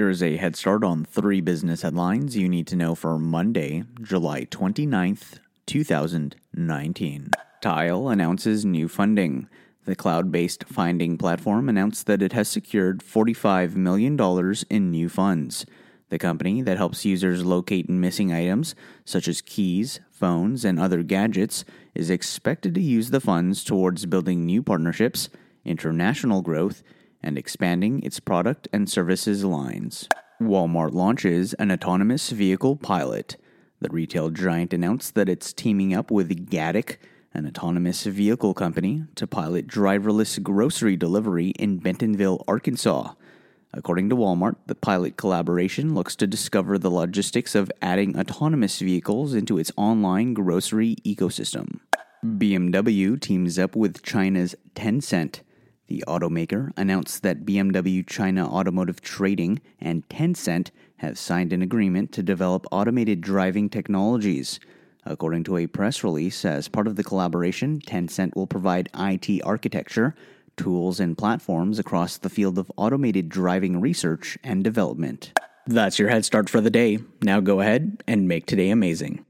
Here is a head start on three business headlines you need to know for Monday, July 29th, 2019. Tile announces new funding. The cloud based finding platform announced that it has secured $45 million in new funds. The company that helps users locate missing items, such as keys, phones, and other gadgets, is expected to use the funds towards building new partnerships, international growth, and expanding its product and services lines. Walmart launches an autonomous vehicle pilot. The retail giant announced that it's teaming up with Gatik, an autonomous vehicle company, to pilot driverless grocery delivery in Bentonville, Arkansas. According to Walmart, the pilot collaboration looks to discover the logistics of adding autonomous vehicles into its online grocery ecosystem. BMW teams up with China's Tencent. The automaker announced that BMW China Automotive Trading and Tencent have signed an agreement to develop automated driving technologies. According to a press release, as part of the collaboration, Tencent will provide IT architecture, tools, and platforms across the field of automated driving research and development. That's your head start for the day. Now go ahead and make today amazing.